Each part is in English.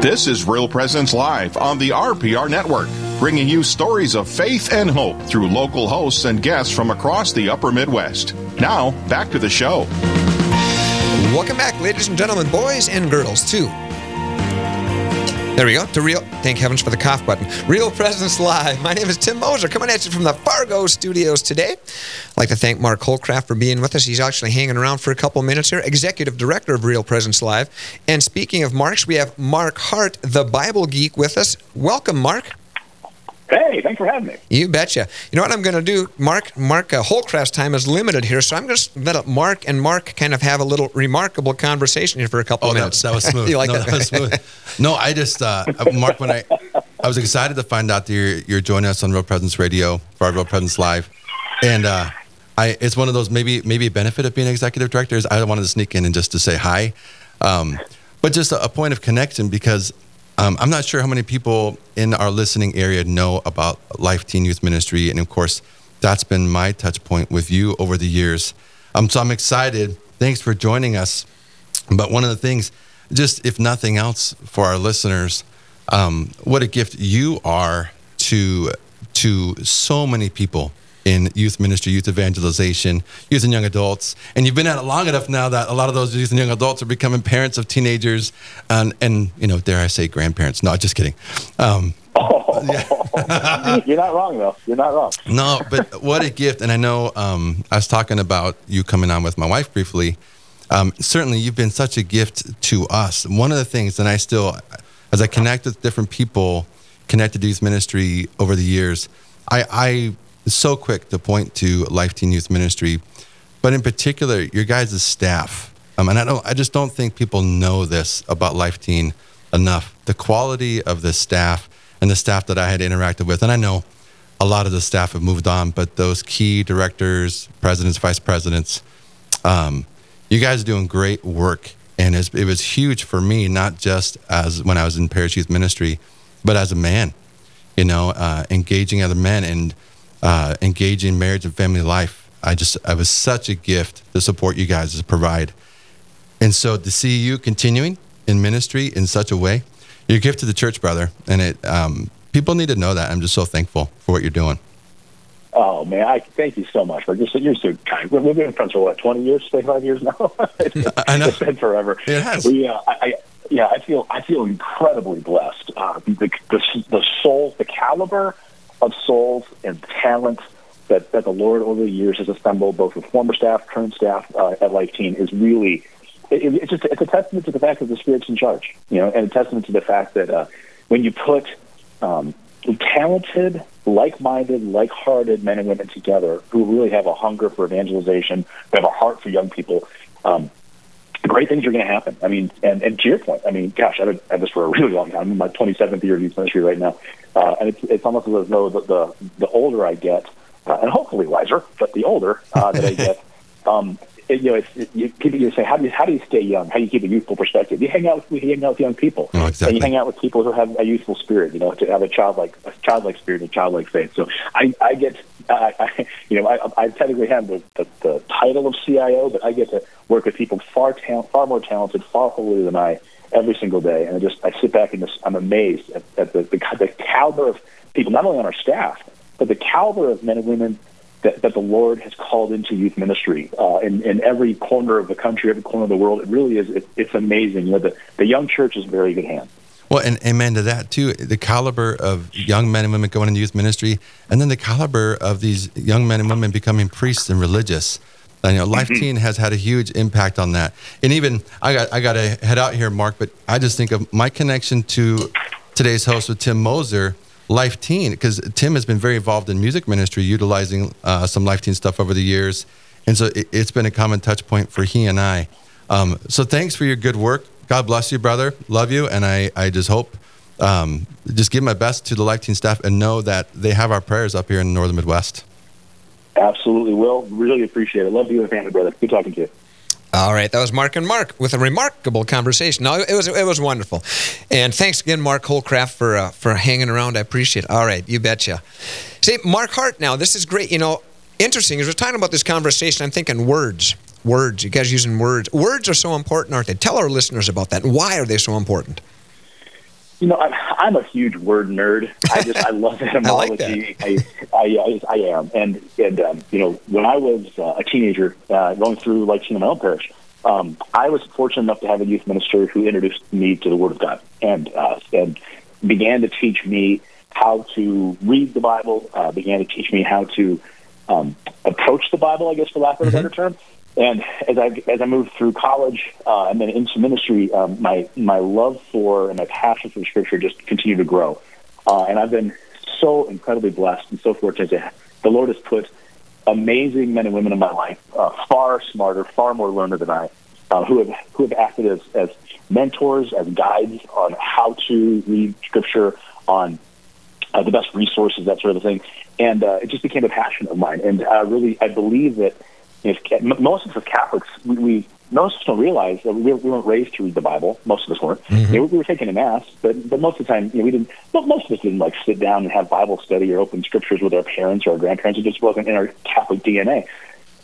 This is Real Presence Live on the RPR Network, bringing you stories of faith and hope through local hosts and guests from across the upper Midwest. Now, back to the show. Welcome back, ladies and gentlemen, boys and girls, too. There we go. To real. Thank heavens for the cough button. Real Presence Live. My name is Tim Moser, coming at you from the Fargo studios today. I'd like to thank Mark Holcraft for being with us. He's actually hanging around for a couple minutes here. Executive Director of Real Presence Live. And speaking of Marks, we have Mark Hart, the Bible geek, with us. Welcome, Mark. Hey, thanks for having me. You betcha. You know what I'm going to do? Mark Mark uh, Holcraft's time is limited here, so I'm going to let Mark and Mark kind of have a little remarkable conversation here for a couple oh, of minutes. That, that was smooth. you like no, that? that was smooth. No, I just uh, Mark when I I was excited to find out that you're, you're joining us on Real Presence Radio for our Real Presence Live, and uh, I it's one of those maybe maybe a benefit of being executive director is I wanted to sneak in and just to say hi, um, but just a, a point of connection because um, I'm not sure how many people in our listening area know about Life Teen Youth Ministry, and of course, that's been my touch point with you over the years. Um, so I'm excited. Thanks for joining us. But one of the things, just if nothing else, for our listeners, um, what a gift you are to to so many people in youth ministry, youth evangelization, youth and young adults. And you've been at it long enough now that a lot of those youth and young adults are becoming parents of teenagers and, and you know, dare I say grandparents. No, just kidding. Um, yeah. You're not wrong, though. You're not wrong. No, but what a gift. And I know um, I was talking about you coming on with my wife briefly. Um, certainly, you've been such a gift to us. One of the things, and I still, as I connect with different people connected to youth ministry over the years, I, I so quick to point to Life Teen Youth Ministry, but in particular, your guys' staff. Um, and I don't, I just don't think people know this about Life Teen enough. The quality of the staff and the staff that I had interacted with, and I know a lot of the staff have moved on, but those key directors, presidents, vice presidents, um, you guys are doing great work. And it was huge for me, not just as when I was in Parish Youth Ministry, but as a man, you know, uh, engaging other men and uh, engaging marriage and family life. I just, I was such a gift to support you guys to provide. And so to see you continuing in ministry in such a way, you're a gift to the church, brother. And it, um, people need to know that. I'm just so thankful for what you're doing. Oh man, I thank you so much. You're so, you're so kind. We've been friends for what, 20 years, 25 years now. I know. It's been forever. It has. We, uh, I, I, yeah, I feel I feel incredibly blessed. Uh, the, the the souls, the caliber of souls and talents that, that the Lord over the years has assembled, both with former staff, current staff uh, at Life Teen, is really it, it's just it's a testament to the fact that the Spirit's in charge, you know, and a testament to the fact that uh, when you put um, talented, like-minded, like-hearted men and women together who really have a hunger for evangelization, who have a heart for young people. Um, great things are going to happen. I mean, and, and to your point, I mean, gosh, I've been at this for a really long time. I'm in my 27th year of youth ministry right now, uh, and it's, it's almost as though the, the, the older I get, uh, and hopefully wiser, but the older uh, that I get, um, you know, it's, it, you, people you say, how do you how do you stay young? How do you keep a youthful perspective? You hang out with you hang out with young people, Oh, exactly. and you hang out with people who have a youthful spirit. You know, to have a childlike a childlike spirit, a childlike faith. So I I get. Uh, I, you know, I, I technically have the, the, the title of CIO, but I get to work with people far ta- far more talented, far holier than I every single day. And I just I sit back and just I'm amazed at, at the, the the caliber of people, not only on our staff, but the caliber of men and women that, that the Lord has called into youth ministry uh, in, in every corner of the country, every corner of the world. It really is. It, it's amazing. You know, the, the young church is very good hands. Well, and amen to that too. The caliber of young men and women going into youth ministry, and then the caliber of these young men and women becoming priests and religious. You know, Life Teen has had a huge impact on that. And even I got I got to head out here, Mark. But I just think of my connection to today's host with Tim Moser, Life Teen, because Tim has been very involved in music ministry, utilizing uh, some Life Teen stuff over the years, and so it, has been a common touch point for he and I. Um, so thanks for your good work. God bless you, brother. Love you, and I I just hope. Um, just give my best to the Life Teen staff and know that they have our prayers up here in the northern Midwest. Absolutely will. Really appreciate it. Love you and family, brother. Good talking to you. All right, that was Mark and Mark with a remarkable conversation. No, it was it was wonderful, and thanks again, Mark Holcraft, for uh, for hanging around. I appreciate. it. All right, you betcha. See, Mark Hart. Now this is great. You know, interesting as we're talking about this conversation. I'm thinking words, words. You guys using words. Words are so important, aren't they? Tell our listeners about that. Why are they so important? You know, I'm, I'm a huge word nerd. I just I love etymology. I, like I, I, I, I am, and and um, you know, when I was uh, a teenager uh, going through like my own parish, um, I was fortunate enough to have a youth minister who introduced me to the Word of God and uh, and began to teach me how to read the Bible. Uh, began to teach me how to um, approach the Bible, I guess, for lack of a better term. And as I as I moved through college uh, and then into ministry, um, my my love for and my passion for Scripture just continued to grow. Uh, and I've been so incredibly blessed and so fortunate that the Lord has put amazing men and women in my life, uh, far smarter, far more learned than I, uh, who have who have acted as, as mentors, as guides on how to read Scripture, on uh, the best resources, that sort of thing. And uh, it just became a passion of mine. And uh, really, I believe that if most of us as Catholics, we, we most of us don't realize that we, we weren't raised to read the Bible. Most of us weren't. Mm-hmm. You know, we were taking a mass, but but most of the time, you know, we didn't. Most of us didn't like sit down and have Bible study or open scriptures with our parents or our grandparents. It just wasn't in our Catholic DNA.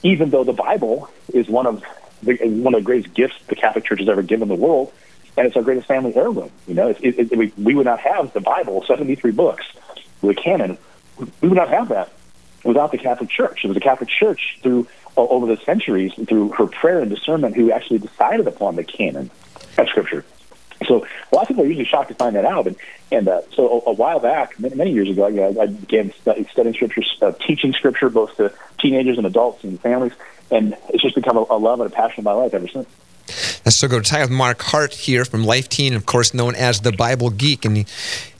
Even though the Bible is one of the, one of the greatest gifts the Catholic Church has ever given the world, and it's our greatest family heirloom. You know, it, it, it, we, we would not have the Bible, seventy three books, the canon. We would not have that without the Catholic Church. It was the Catholic Church through over the centuries through her prayer and discernment who actually decided upon the canon of Scripture. So a lot of people are usually shocked to find that out. And, and uh, so a, a, while back, many, many years ago, know, I began studying Scripture, uh, teaching Scripture both to teenagers and adults and families. And it's just become a, a love and a passion of my life ever since. That's so good. Talking with Mark Hart here from Life Teen, of course, known as the Bible Geek, and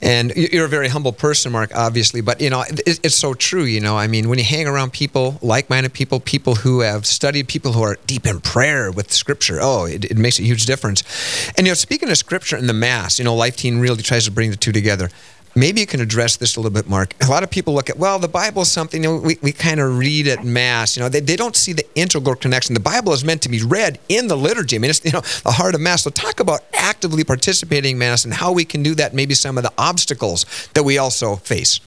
and you're a very humble person, Mark, obviously. But you know, it, it's so true. You know, I mean, when you hang around people, like-minded people, people who have studied, people who are deep in prayer with Scripture, oh, it, it makes a huge difference. And you know, speaking of Scripture and the Mass, you know, Life Teen really tries to bring the two together. Maybe you can address this a little bit, Mark. A lot of people look at, well, the Bible is something you know, we, we kind of read at Mass. You know, they, they don't see the integral connection. The Bible is meant to be read in the liturgy. I mean, it's you know the heart of Mass. So talk about actively participating in Mass and how we can do that. Maybe some of the obstacles that we also face.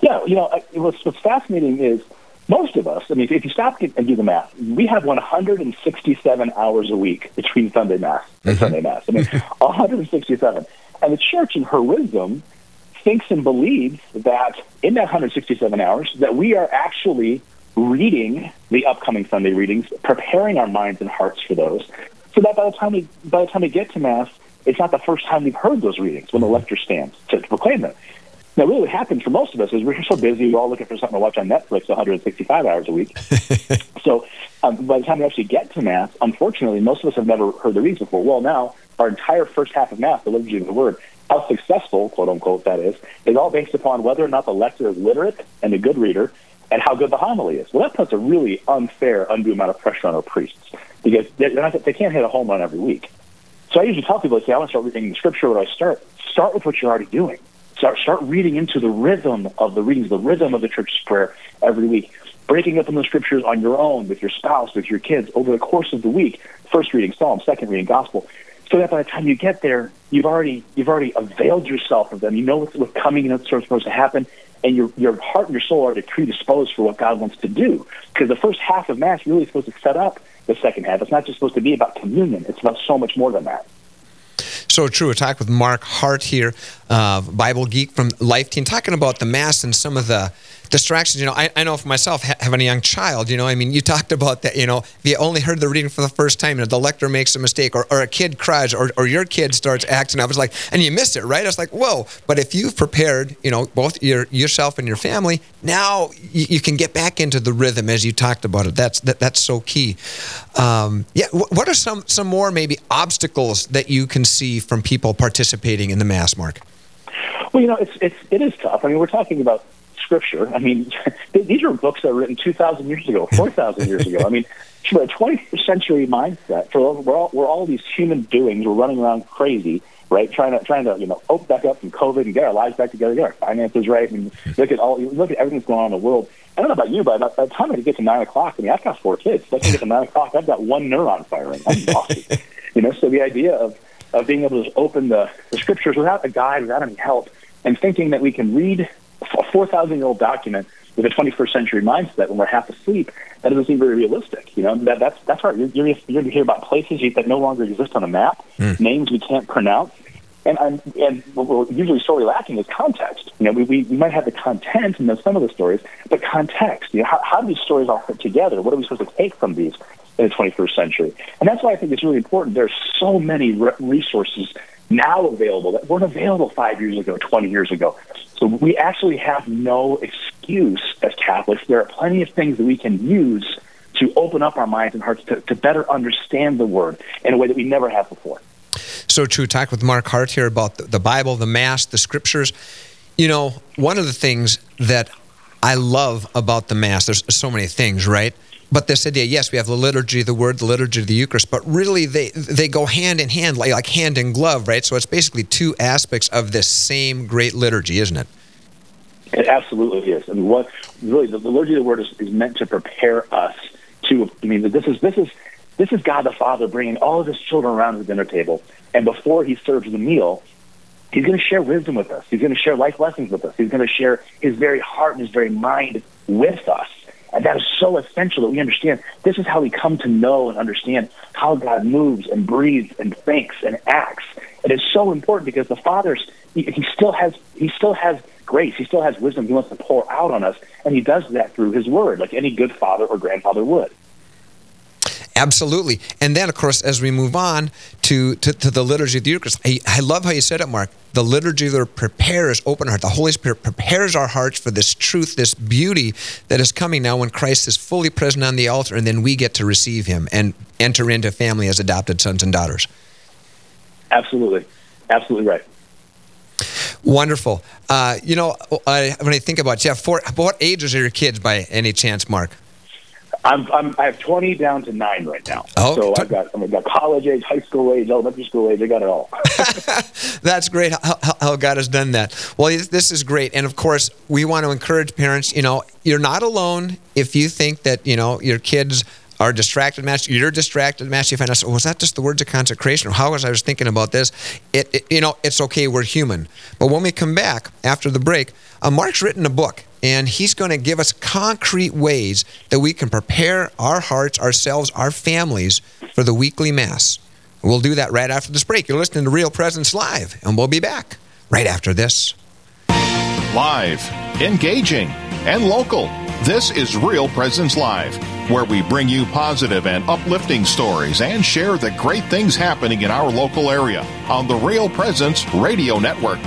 Yeah, you know, what's, what's fascinating is most of us. I mean, if you stop and do the math, we have 167 hours a week between Sunday Mass and mm-hmm. Sunday Mass. I mean, 167. And the church, in her wisdom, thinks and believes that in that 167 hours that we are actually reading the upcoming Sunday readings, preparing our minds and hearts for those, so that by the time we by the time we get to Mass, it's not the first time we've heard those readings when the lector stands to, to proclaim them. Now, really, what happens for most of us is we're so busy, we're all looking for something to watch on Netflix 165 hours a week. so, um, by the time we actually get to Mass, unfortunately, most of us have never heard the readings before. Well, now our entire first half of Mass, the liturgy of the Word, how successful, quote unquote, that is, is all based upon whether or not the lector is literate and a good reader and how good the homily is. Well, that puts a really unfair, undue amount of pressure on our priests because not, they can't hit a home run every week. So I usually tell people, I say, I want to start reading the scripture. What do I start? Start with what you're already doing. Start, start reading into the rhythm of the readings, the rhythm of the church's prayer every week. Breaking up in the scriptures on your own, with your spouse, with your kids, over the course of the week. First reading Psalm, second reading Gospel so that by the time you get there, you've already you've already availed yourself of them. You know what's, what's coming and what's supposed to happen, and your your heart and your soul are predisposed for what God wants to do. Because the first half of Mass really is supposed to set up the second half. It's not just supposed to be about communion. It's about so much more than that. So true. A talk with Mark Hart here, uh, Bible geek from Life Teen, talking about the Mass and some of the distractions. You know, I, I know for myself, ha- having a young child, you know, I mean, you talked about that, you know, if you only heard the reading for the first time and the lector makes a mistake or, or a kid cries or, or your kid starts acting I was like, and you missed it, right? I was like, whoa. But if you've prepared, you know, both your yourself and your family, now you, you can get back into the rhythm as you talked about it. That's that, that's so key. Um, yeah. what are some, some more maybe obstacles that you can see from people participating in the Mass, Mark? Well, you know, it's, it's, it is tough. I mean, we're talking about scripture. I mean, these are books that were written 2,000 years ago, 4,000 years ago. I mean, for a 21st century mindset, for we're all, we're all these human doings, we're running around crazy, right? Trying to trying to you know open back up from COVID and get our lives back together, get our finances right, and look at all look at everything that's going on in the world. I don't know about you, but by the time I get to nine o'clock, I mean, I've got four kids. By the time I get to nine o'clock, I've got one neuron firing. I'm exhausted. you know, so the idea of of being able to open the, the scriptures without a guide, without any help, and thinking that we can read a 4,000 year old document with a 21st century mindset when we're half asleep, that doesn't seem very realistic. You know, that, that's that's hard. You're, you're, you're going to hear about places that no longer exist on a map, mm. names we can't pronounce. And, and, and what we're usually sorely lacking is context. You know, we, we, we might have the content and some of the stories, but context. You know, how, how do these stories all fit together? What are we supposed to take from these in the 21st century? And that's why I think it's really important. There's so many re- resources now available that weren't available five years ago, 20 years ago. So we actually have no excuse as Catholics. There are plenty of things that we can use to open up our minds and hearts to, to better understand the Word in a way that we never have before. So true. Talk with Mark Hart here about the Bible, the Mass, the Scriptures. You know, one of the things that I love about the Mass, there's so many things, right? But this idea, yes, we have the liturgy of the Word, the liturgy of the Eucharist, but really they they go hand in hand, like, like hand in glove, right? So it's basically two aspects of this same great liturgy, isn't it? It absolutely is. I mean, what really the, the liturgy of the Word is, is meant to prepare us to. I mean, this is this is this is God the Father bringing all of his children around the dinner table. And before he serves the meal, he's going to share wisdom with us. He's going to share life lessons with us. He's going to share his very heart and his very mind with us. And that is so essential that we understand this is how we come to know and understand how God moves and breathes and thinks and acts. It is so important because the Father's he, he still has he still has grace. He still has wisdom. He wants to pour out on us, and he does that through his word, like any good father or grandfather would. Absolutely. And then, of course, as we move on to, to, to the liturgy of the Eucharist, I, I, love how you said it, Mark. The liturgy that prepares open heart. The Holy Spirit prepares our hearts for this truth, this beauty that is coming now when Christ is fully present on the altar, and then we get to receive him and enter into family as adopted sons and daughters. Absolutely. Absolutely right. Wonderful. Uh, you know, I, when I think about Jeff, for, what ages are your kids by any chance, Mark? I'm, I'm I have 20 down to nine right now. Oh, so I've got I've got college age, high school age, elementary school age. I got it all. That's great how, how, God has done that. Well, this is great, and of course, we want to encourage parents. You know, you're not alone if you think that you know your kids are distracted master you're distracted master you find out oh, was that just the words of consecration or how was i was thinking about this it, it, you know it's okay we're human but when we come back after the break uh, mark's written a book and he's going to give us concrete ways that we can prepare our hearts, ourselves, our families for the weekly Mass. We'll do that right after this break. You're listening to Real Presence Live, and we'll be back right after this. Live, engaging, and local. This is Real Presence Live, where we bring you positive and uplifting stories and share the great things happening in our local area on the Real Presence Radio Network.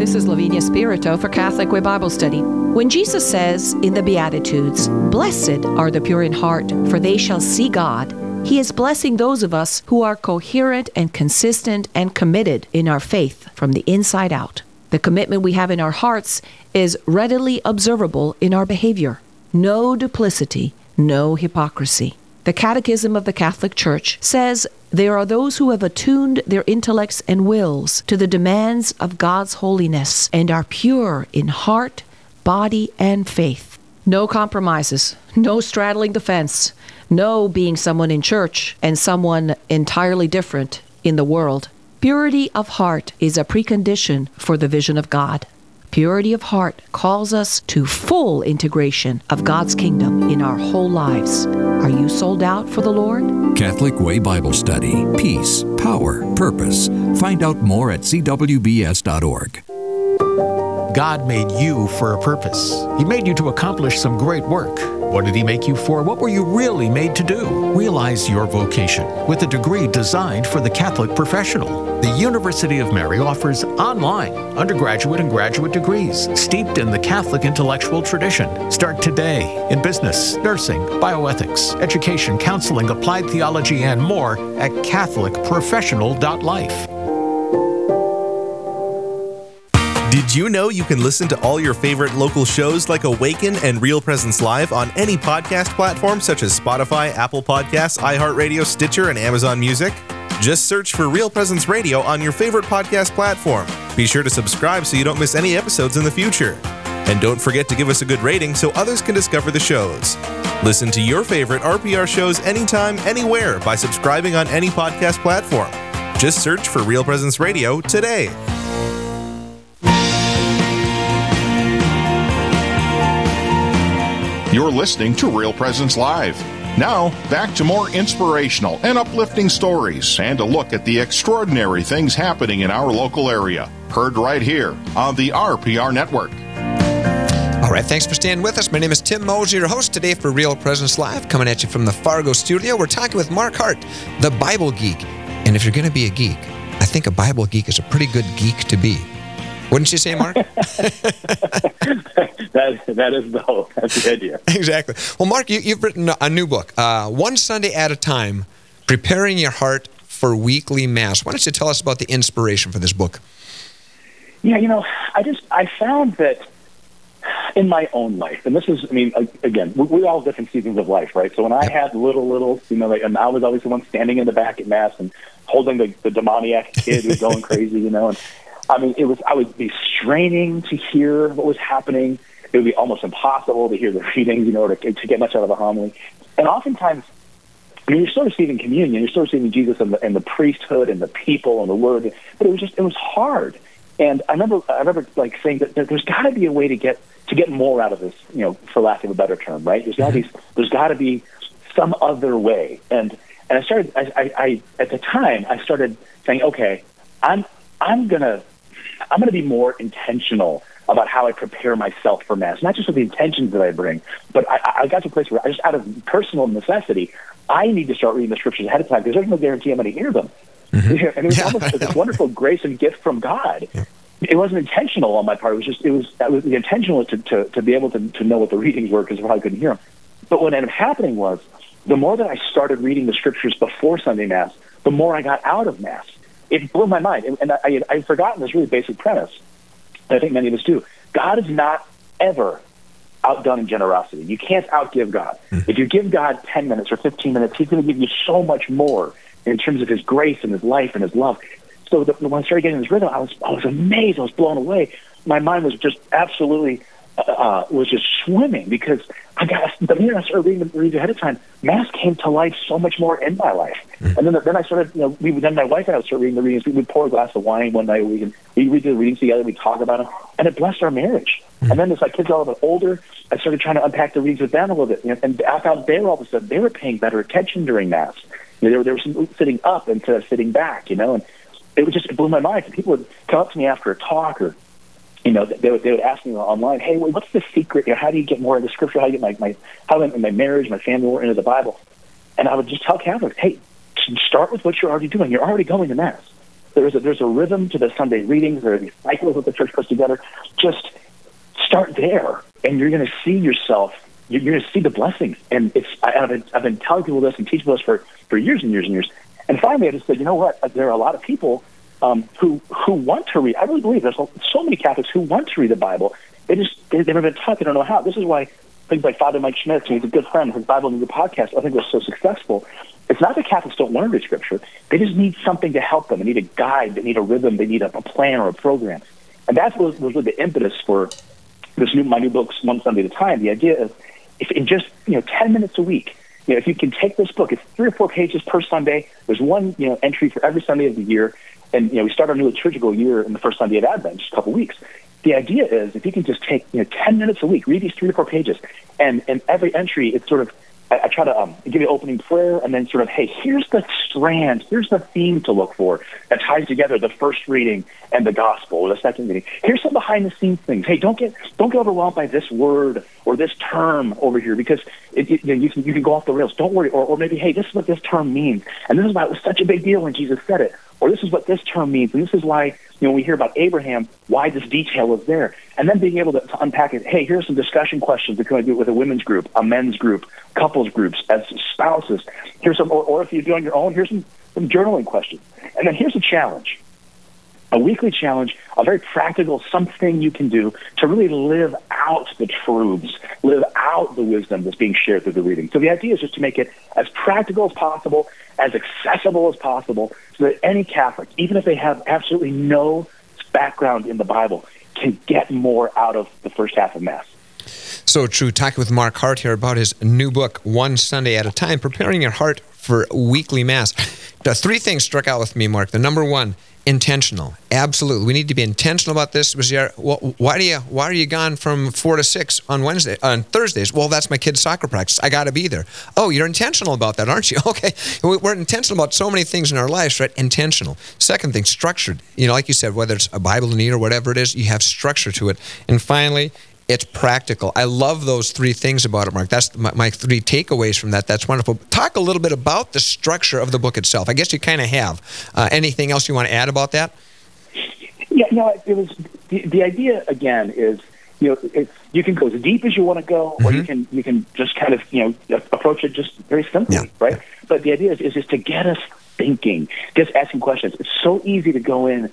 This is Lavinia Spirito for Catholic Way Bible Study. When Jesus says in the Beatitudes, Blessed are the pure in heart, for they shall see God, he is blessing those of us who are coherent and consistent and committed in our faith from the inside out. The commitment we have in our hearts is readily observable in our behavior. No duplicity, no hypocrisy. The Catechism of the Catholic Church says there are those who have attuned their intellects and wills to the demands of God's holiness and are pure in heart, body, and faith. No compromises, no straddling the fence, no being someone in church and someone entirely different in the world. Purity of heart is a precondition for the vision of God. Purity of heart calls us to full integration of God's kingdom in our whole lives. Are you sold out for the Lord? Catholic Way Bible Study. Peace, power, purpose. Find out more at cwbs.org. God made you for a purpose. He made you to accomplish some great work. What did He make you for? What were you really made to do? Realize your vocation with a degree designed for the Catholic professional. The University of Mary offers online undergraduate and graduate degrees steeped in the Catholic intellectual tradition. Start today in business, nursing, bioethics, education, counseling, applied theology, and more at CatholicProfessional.life. Did you know you can listen to all your favorite local shows like Awaken and Real Presence Live on any podcast platform such as Spotify, Apple Podcasts, iHeartRadio, Stitcher, and Amazon Music? Just search for Real Presence Radio on your favorite podcast platform. Be sure to subscribe so you don't miss any episodes in the future. And don't forget to give us a good rating so others can discover the shows. Listen to your favorite RPR shows anytime, anywhere by subscribing on any podcast platform. Just search for Real Presence Radio today. You're listening to Real Presence Live. Now, back to more inspirational and uplifting stories and a look at the extraordinary things happening in our local area. Heard right here on the RPR Network. All right, thanks for staying with us. My name is Tim Moser, your host today for Real Presence Live, coming at you from the Fargo studio. We're talking with Mark Hart, the Bible geek. And if you're going to be a geek, I think a Bible geek is a pretty good geek to be. Wouldn't you say, Mark? that, that is the whole. That's the idea. exactly. Well, Mark, you, have written a new book, uh, One Sunday at a Time Preparing Your Heart for Weekly Mass. Why don't you tell us about the inspiration for this book? Yeah, you know, I just, I found that in my own life, and this is, I mean, again, we, we all have different seasons of life, right? So when I had little, little, you know, like, and I was always the one standing in the back at mass and holding the, the demoniac kid who's going crazy, you know, and I mean, it was, I would be straining to hear what was happening. It would be almost impossible to hear the readings, you know, to, to get much out of a homily. And oftentimes, I mean, you're still receiving communion, you're still receiving Jesus and the, and the priesthood and the people and the word, but it was just, it was hard. And I remember, I remember like saying that there's got to be a way to get to get more out of this, you know, for lack of a better term, right? There's got to be mm-hmm. there's got to be some other way. And and I started, I, I, I at the time, I started saying, okay, I'm I'm gonna I'm gonna be more intentional about how I prepare myself for mass, not just with the intentions that I bring, but I, I got to a place where I just out of personal necessity, I need to start reading the scriptures ahead of time because there's no guarantee I'm going to hear them. Mm-hmm. and it was yeah, almost this wonderful grace and gift from God. Yeah it wasn't intentional on my part. It was just it was that was the intentional was to, to to be able to to know what the readings were because I probably couldn't hear them. But what ended up happening was the more that I started reading the scriptures before Sunday Mass, the more I got out of Mass. It blew my mind, and I, I had forgotten this really basic premise. I think many of us do. God is not ever outdone in generosity. You can't outgive God. Mm-hmm. If you give God 10 minutes or 15 minutes, He's going to give you so much more in terms of His grace and His life and His love. So the, when I started getting this rhythm, I was I was amazed. I was blown away. My mind was just absolutely uh, was just swimming because I got the minute I started reading the reading ahead of time, mass came to life so much more in my life. Mm-hmm. And then then I started, you know, we then my wife and I would start reading the readings. We would pour a glass of wine one night a week and we read the readings together. We talk about them, and it blessed our marriage. Mm-hmm. And then as my kids got a little bit older, I started trying to unpack the readings with them a little bit, you know, and I found they were all of a sudden they were paying better attention during mass. You know, they were they were sitting up instead of sitting back, you know, and it would just it blew my mind. And people would come up to me after a talk or you know, they would, they would ask me online, hey, what's the secret? You know, how do you get more into Scripture? How do you get my, my how do I, my marriage, my family more into the Bible? And I would just tell Catholics, hey, start with what you're already doing. You're already going to Mass. There's a, there's a rhythm to the Sunday readings. There are these cycles that the church puts together. Just start there, and you're going to see yourself. You're going to see the blessings. And it's I, I've been, I've been telling people this and teaching people this for, for years and years and years. And finally, I just said, you know what? There are a lot of people um, who who want to read. I really believe there's so many Catholics who want to read the Bible. They just they've never been taught. They don't know how. This is why things like Father Mike Schmitz, who's a good friend. His Bible News podcast, I think, was so successful. It's not that Catholics don't want to read Scripture. They just need something to help them. They need a guide. They need a rhythm. They need a, a plan or a program. And that was, was really the impetus for this new my new book's One Sunday at a Time. The idea is, if in just you know ten minutes a week, you know, if you can take this book, it's three or four pages per Sunday. There's one you know entry for every Sunday of the year and you know we start our new liturgical year in the first Sunday of Advent, just a couple weeks. The idea is if you can just take you know ten minutes a week, read these three to four pages, and and every entry it's sort of I, I try to um, give you an opening prayer and then sort of, hey, here's the strand, here's the theme to look for that ties together the first reading and the gospel or the second reading. Here's some behind the scenes things. Hey, don't get don't get overwhelmed by this word or this term over here because it, it, you, know, you can you can go off the rails. Don't worry. Or, or maybe, hey, this is what this term means, and this is why it was such a big deal when Jesus said it or this is what this term means, and this is why, you know, when we hear about Abraham, why this detail is there. And then being able to, to unpack it, hey, here's some discussion questions that can I do it with a women's group, a men's group, couples groups, as spouses. Here's some, or, or if you do on your own, here's some, some journaling questions. And then here's a challenge a weekly challenge, a very practical something you can do to really live out the truths, live out the wisdom that's being shared through the reading. So the idea is just to make it as practical as possible, as accessible as possible, so that any Catholic, even if they have absolutely no background in the Bible, can get more out of the first half of Mass. So true. Talking with Mark Hart here about his new book, One Sunday at a Time, Preparing Your Heart for Weekly Mass. The three things struck out with me, Mark. The number one, intentional. Absolutely, we need to be intentional about this. Was your- wh- Why do you Why are you gone from four to six on Wednesday on Thursdays? Well, that's my kid's soccer practice. I got to be there. Oh, you're intentional about that, aren't you? Okay, We- we're intentional about so many things in our lives, right? Intentional. Second thing, structured. You know, like you said, whether it's a Bible in or whatever it is, you have structure to it. And finally, it's practical. I love those three things about it, Mark. That's my, my three takeaways from that. That's wonderful. Talk a little bit about the structure of the book itself. I guess you kind of have. Uh, anything else you want to add about that? Yeah, no, it was the, the idea again is you know it's you can go as deep as you want to go, or you can you can just kind of you know approach it just very simply, Yeah. right? But the idea is, is just to get us thinking, just asking questions. It's so easy to go in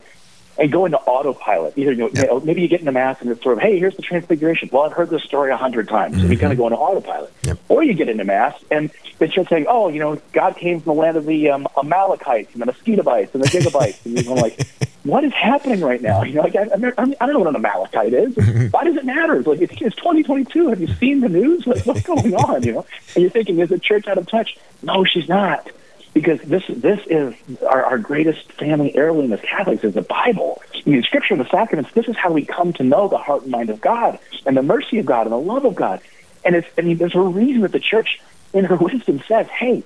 and go into autopilot. Either you know, know, maybe you get in the mass and it's sort of, hey, here's the transfiguration. Well, I've heard this story a hundred times, and you kind of go into autopilot. Yep. Or you get into mass and they start saying, oh, you know, God came from the land of the um, Amalekites and the Mosquitobites and the Gigabites, and you're like, what is happening right now? You know, like I, I, mean, I don't know what an Amalekite is. Why does it matter? It's like it's, it's 2022. Have you seen the news? Like, what's going on? You know, and you're thinking, is the church out of touch? No, she's not because this this is our, our greatest family heirloom as Catholics is the Bible. I mean, Scripture the sacraments. This is how we come to know the heart and mind of God and the mercy of God and the love of God. And it's I mean, there's a reason that the Church, in her wisdom, says, "Hey,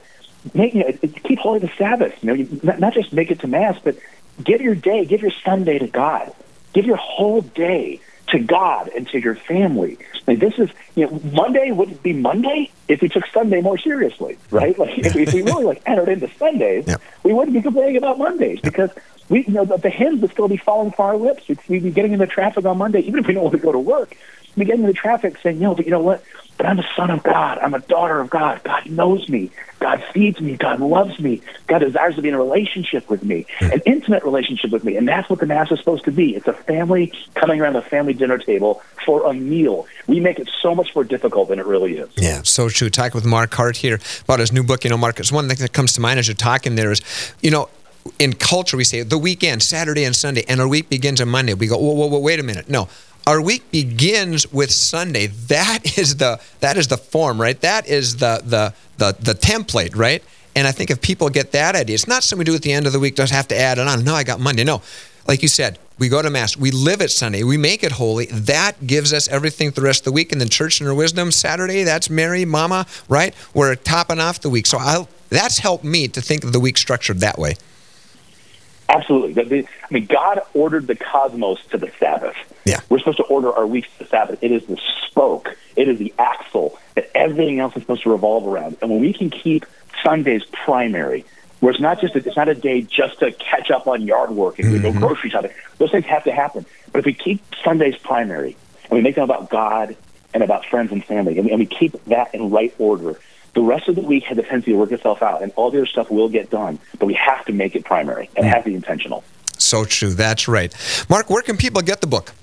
make, you know, keep holy the Sabbath. You know, you, not, not just make it to Mass, but give your day, give your Sunday to God. Give your whole day to God and to your family. Like this is, you know, Monday wouldn't be Monday if we took Sunday more seriously, right? Like if we, if we really like entered into Sundays, Yeah. we wouldn't be complaining about Mondays because we, you know, the, the hymns would still be falling from our lips. We'd, we'd be getting into traffic on Monday, even if we don't want to go to work. Be getting into traffic saying, no, but you know what? But I'm a son of God. I'm a daughter of God. God knows me. God feeds me. God loves me. God desires to be in a relationship with me, hmm. an intimate relationship with me. And that's what the Mass is supposed to be. It's a family coming around the family dinner table for a meal. We make it so much more difficult than it really is. Yeah, so true. Talking with Mark Hart here about his new book. You know, Mark, it's one thing that comes to mind as you're talking there is, you know, in culture we say the weekend, Saturday and Sunday, and our week begins on Monday. We go, whoa, whoa, whoa, wait a minute. No, our week begins with Sunday. That is the that is the form, right? That is the the the the template, right? And I think if people get that idea, it's not something we do at the end of the week. Just have to add it on. No, I got Monday. No, like you said, we go to mass. We live it Sunday. We make it holy. That gives us everything for the rest of the week. And then church and her wisdom Saturday. That's Mary, Mama, right? We're topping off the week. So I'll, that's helped me to think of the week structured that way. Absolutely. I mean, God ordered the cosmos to the Sabbath. Yeah. We're supposed to order our weeks to the Sabbath. It is the spoke, it is the axle that everything else is supposed to revolve around. And when we can keep Sundays primary, where it's not just a, it's not a day just to catch up on yard work and we go mm-hmm. grocery shopping. Those things have to happen. But if we keep Sundays primary and we make them about God and about friends and family, and we, and we keep that in right order, the rest of the week a tendency to work itself out, and all the other stuff will get done. But we have to make it primary and have the intentional. So true. That's right. Mark, where can people get the book?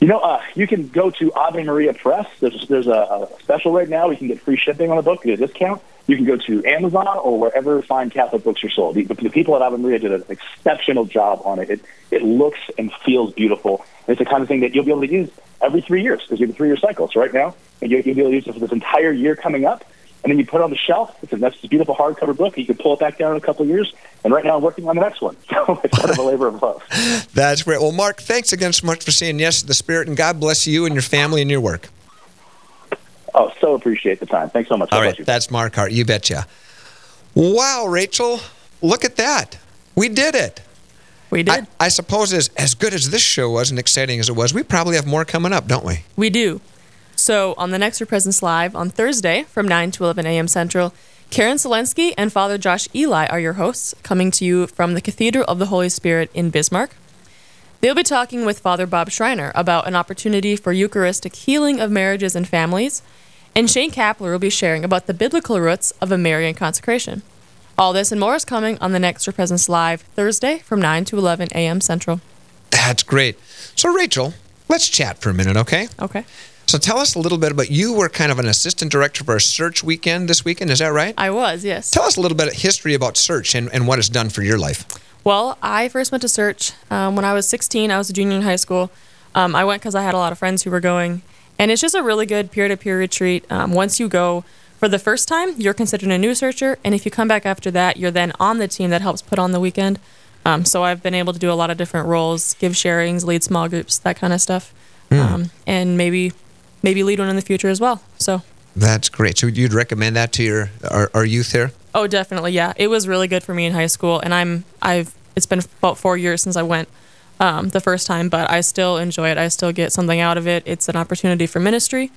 You know, uh, you can go to Ave Maria Press. There's there's a, a special right now. We can get free shipping on the book, get a discount. You can go to Amazon or wherever fine Catholic books are sold. The, the people at Ave Maria did an exceptional job on it. It it looks and feels beautiful. And it's the kind of thing that you'll be able to use every three years because you have a three year cycle. So right now, and you'll, you'll be able to use it for this entire year coming up. And then you put it on the shelf. It's a, that's a beautiful hardcover book. You can pull it back down in a couple of years. And right now, I'm working on the next one. So it's kind of a labor of love. That's great. Well, Mark, thanks again so much for saying yes to the Spirit, and God bless you and your family and your work. Oh, so appreciate the time. Thanks so much. God All bless right, you. that's Mark Hart. You betcha. Wow, Rachel, look at that. We did it. We did. I, I suppose as, as good as this show was and exciting as it was, we probably have more coming up, don't we? We do. So on the next Real Presence Live on Thursday from 9 to 11 a.m. Central, Karen Selensky and Father Josh Ehli are your hosts, coming to you from the Cathedral of the Holy Spirit in Bismarck. They'll be talking with Father Bob Schreiner about an opportunity for Eucharistic healing of marriages and families, and Shane Kapler will be sharing about the biblical roots of a Marian consecration. All this and more is coming on the next Real Presence Live Thursday from 9 to 11 a.m. Central. That's great. So, Rachel, let's chat for a minute, okay? Okay. So, tell us a little bit about you were kind of an assistant director for a search weekend this weekend, is that right? I was, yes. Tell us a little bit of history about search and, and what it's done for your life. Well, I first went to Search um, when I was 16. I was a junior in high school. Um, I went because I had a lot of friends who were going, and it's just a really good peer-to-peer retreat. Um, once you go for the first time, you're considered a new searcher, and if you come back after that, you're then on the team that helps put on the weekend. Um, so I've been able to do a lot of different roles, give sharings, lead small groups, that kind of stuff, Hmm. um, and maybe maybe lead one in the future as well. So. That's great. So you'd recommend that to your our, our youth here? Oh, definitely. Yeah, it was really good for me in high school, and I'm I've it's been about four years since I went um, the first time, but I still enjoy it. I still get something out of it. It's an opportunity for ministry,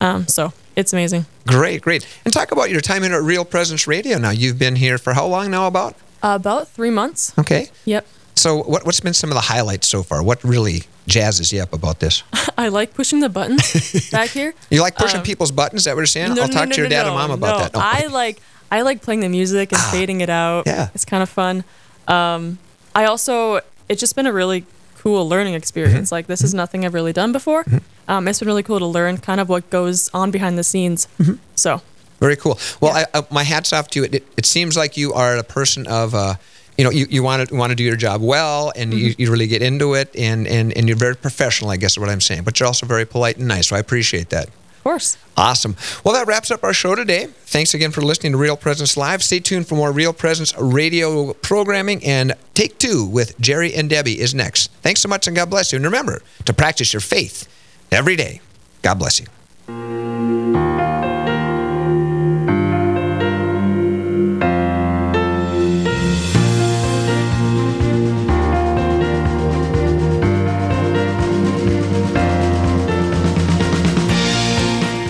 um, so it's amazing. Great, great. And talk about your time here at Real Presence Radio. Now you've been here for how long now? About Uh, about three months. okay. Yep. So what what's been some of the highlights so far? What really jazzes you up about this? I like pushing the buttons back here. You like pushing Um, people's buttons? Is that what you're saying? No, I'll no, talk no, to your no, dad and mom about that. No. Ah, I like I like playing the music and fading it out. Yeah. it's kind of fun. Um, I also it's just been a really cool learning experience. Mm-hmm. Like this is nothing I've really done before. Um, it's been really cool to learn kind of what goes on behind the scenes. Mm-hmm. So Very cool. Well, I, uh, my hats off to you. It, it seems like you are a person of, uh, you know, you, you want to want to do your job well, and you, Mm-hmm. you really get into it, and, and and you're very professional. I guess is what I'm saying. But you're also very polite and nice. So I appreciate that. Course. Awesome. Well, that wraps up our show today. Thanks again for listening to Real Presence Live. Stay tuned for more Real Presence radio programming. And Take Two with Jerry and Debbie is next. Thanks so much, and God bless you. And remember to practice your faith every day. God bless you.